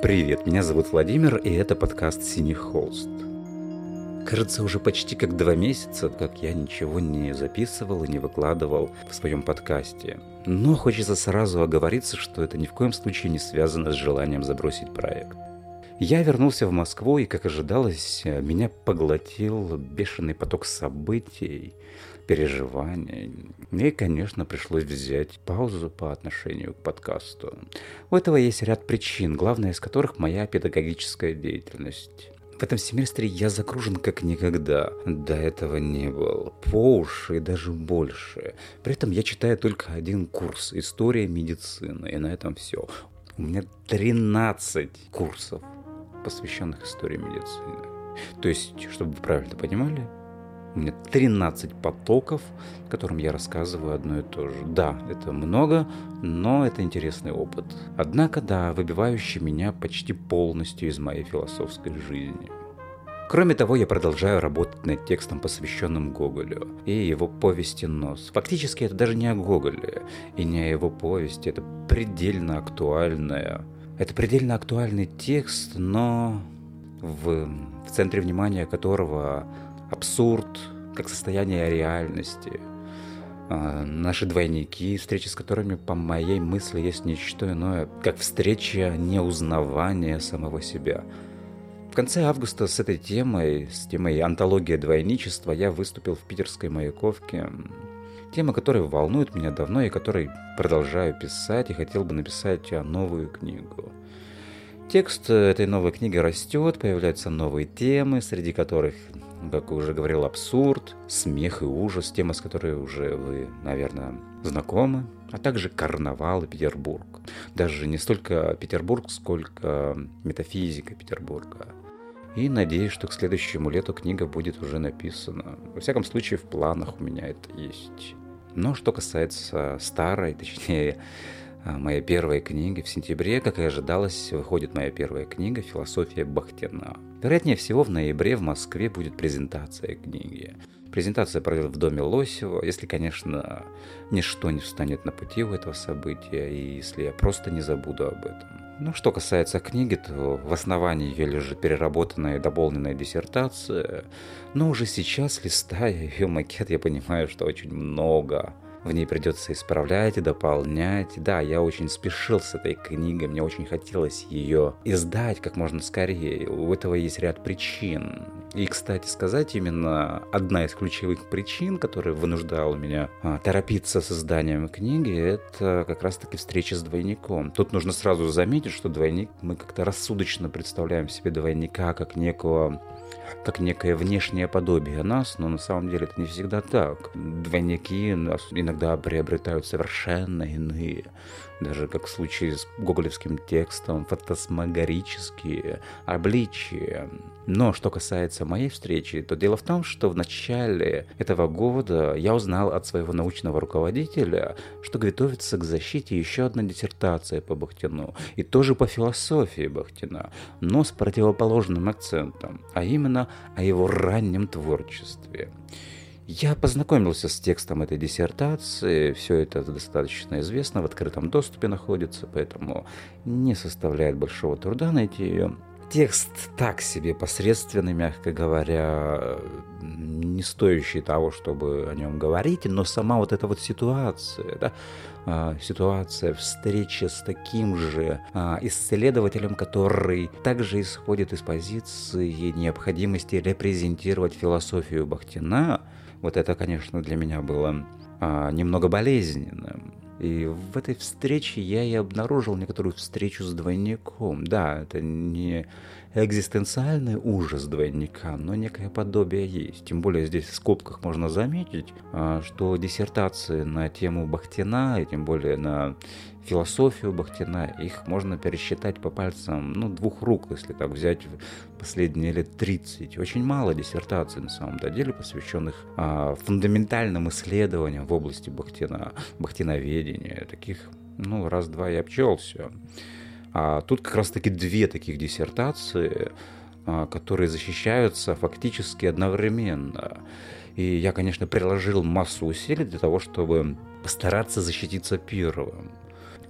Привет, меня зовут Владимир, и это подкаст «Синий холст». Кажется, уже почти как два месяца, как я ничего не записывал и не выкладывал в своем подкасте. Но хочется сразу оговориться, что это ни в коем случае не связано с желанием забросить проект. Я вернулся в Москву, и, как ожидалось, меня поглотил бешеный поток событий, переживаний. И, конечно, пришлось взять паузу по отношению к подкасту. У этого есть ряд причин, главная из которых моя педагогическая деятельность. В этом семестре я загружен как никогда. До этого не был. По уши и даже больше. При этом я читаю только один курс «История медицины». И на этом все. У меня 13 курсов, посвященных истории медицины. То есть, чтобы вы правильно понимали, у меня 13 потоков, которым я рассказываю одно и то же. Да, это много, но это интересный опыт. Однако, да, выбивающий меня почти полностью из моей философской жизни. Кроме того, я продолжаю работать над текстом, посвященным Гоголю и его повести «Нос». Фактически это даже не о Гоголе и не о его повести, это предельно актуальная. Это предельно актуальный текст, но в, в центре внимания которого абсурд, как состояние реальности. А, наши двойники, встречи с которыми, по моей мысли, есть ничто иное, как встреча неузнавания самого себя. В конце августа с этой темой, с темой антология двойничества, я выступил в питерской Маяковке. Тема, которая волнует меня давно и которой продолжаю писать и хотел бы написать новую книгу. Текст этой новой книги растет, появляются новые темы, среди которых как уже говорил, абсурд, смех и ужас, тема, с которой уже вы, наверное, знакомы, а также карнавал и Петербург. Даже не столько Петербург, сколько метафизика Петербурга. И надеюсь, что к следующему лету книга будет уже написана. Во всяком случае, в планах у меня это есть. Но что касается старой, точнее, а, моей первой книги в сентябре, как и ожидалось, выходит моя первая книга «Философия Бахтина». Вероятнее всего, в ноябре в Москве будет презентация книги. Презентация пройдет в доме Лосева, если, конечно, ничто не встанет на пути у этого события, и если я просто не забуду об этом. Ну, что касается книги, то в основании ее лежит переработанная и дополненная диссертация, но уже сейчас, листая ее макет, я понимаю, что очень много в ней придется исправлять и дополнять. Да, я очень спешил с этой книгой, мне очень хотелось ее издать как можно скорее. У этого есть ряд причин. И, кстати сказать, именно одна из ключевых причин, которая вынуждала меня а, торопиться с изданием книги, это как раз-таки встреча с двойником. Тут нужно сразу заметить, что двойник, мы как-то рассудочно представляем себе двойника как некого как некое внешнее подобие нас, но на самом деле это не всегда так. Двойники иногда приобретают совершенно иные, даже как в случае с гоголевским текстом, фантасмагорические обличия. Но что касается моей встречи, то дело в том, что в начале этого года я узнал от своего научного руководителя, что готовится к защите еще одна диссертация по Бахтину, и тоже по философии Бахтина, но с противоположным акцентом, а именно о его раннем творчестве. Я познакомился с текстом этой диссертации, все это достаточно известно, в открытом доступе находится, поэтому не составляет большого труда найти ее. Текст так себе посредственный, мягко говоря, не стоящий того, чтобы о нем говорить, но сама вот эта вот ситуация, да, а, ситуация встречи с таким же а, исследователем, который также исходит из позиции необходимости репрезентировать философию Бахтина, вот это, конечно, для меня было а, немного болезненным. И в этой встрече я и обнаружил некоторую встречу с двойником. Да, это не экзистенциальный ужас двойника, но некое подобие есть. Тем более здесь в скобках можно заметить, а, что диссертации на тему Бахтина, и тем более на философию Бахтина, их можно пересчитать по пальцам ну, двух рук, если так взять последние лет 30. Очень мало диссертаций на самом-то деле, посвященных а, фундаментальным исследованиям в области Бахтина, бахтиноведения. Таких, ну, раз-два я обчелся. А тут как раз-таки две таких диссертации, а, которые защищаются фактически одновременно. И я, конечно, приложил массу усилий для того, чтобы постараться защититься первым.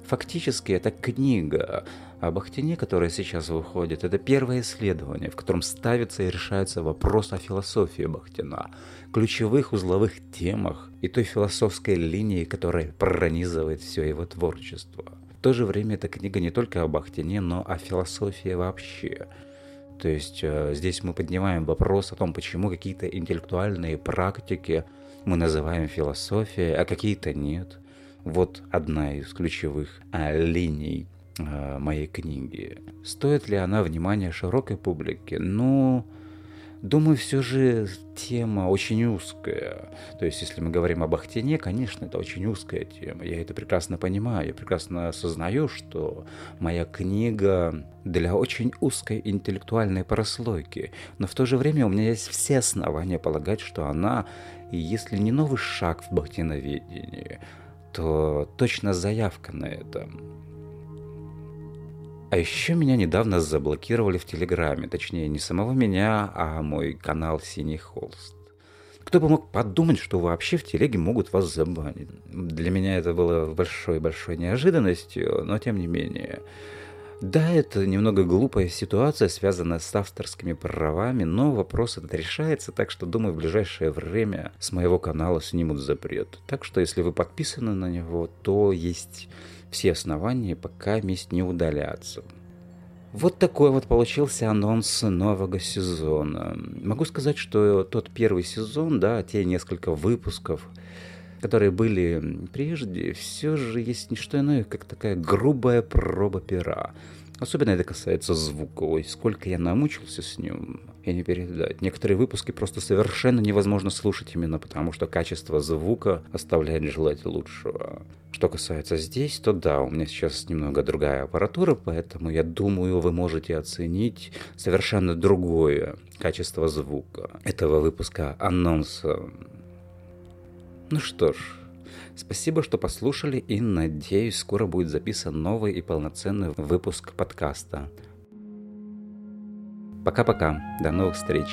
Фактически это книга о Бахтине, которая сейчас выходит. Это первое исследование, в котором ставится и решается вопрос о философии Бахтина, ключевых узловых темах и той философской линии, которая пронизывает все его творчество. В то же время эта книга не только о Бахтине, но о философии вообще. То есть э, здесь мы поднимаем вопрос о том, почему какие-то интеллектуальные практики мы называем философией, а какие-то нет. Вот одна из ключевых э, линий э, моей книги. Стоит ли она внимания широкой публики? Ну, Думаю, все же тема очень узкая. То есть, если мы говорим об Ахтине, конечно, это очень узкая тема. Я это прекрасно понимаю. Я прекрасно осознаю, что моя книга для очень узкой интеллектуальной прослойки. Но в то же время у меня есть все основания полагать, что она, если не новый шаг в бахтиноведении, то точно заявка на это. А еще меня недавно заблокировали в Телеграме. Точнее, не самого меня, а мой канал «Синий холст». Кто бы мог подумать, что вообще в телеге могут вас забанить. Для меня это было большой-большой неожиданностью, но тем не менее. Да, это немного глупая ситуация, связанная с авторскими правами, но вопрос этот решается, так что, думаю, в ближайшее время с моего канала снимут запрет. Так что, если вы подписаны на него, то есть все основания пока месть не удаляться. Вот такой вот получился анонс нового сезона. Могу сказать, что тот первый сезон, да, те несколько выпусков, которые были прежде, все же есть не что иное, как такая грубая проба пера. Особенно это касается звука. Ой, сколько я намучился с ним, я не передать. Некоторые выпуски просто совершенно невозможно слушать именно потому, что качество звука оставляет желать лучшего. Что касается здесь, то да, у меня сейчас немного другая аппаратура, поэтому я думаю, вы можете оценить совершенно другое качество звука этого выпуска анонса. Ну что ж, Спасибо, что послушали, и надеюсь, скоро будет записан новый и полноценный выпуск подкаста. Пока-пока, до новых встреч.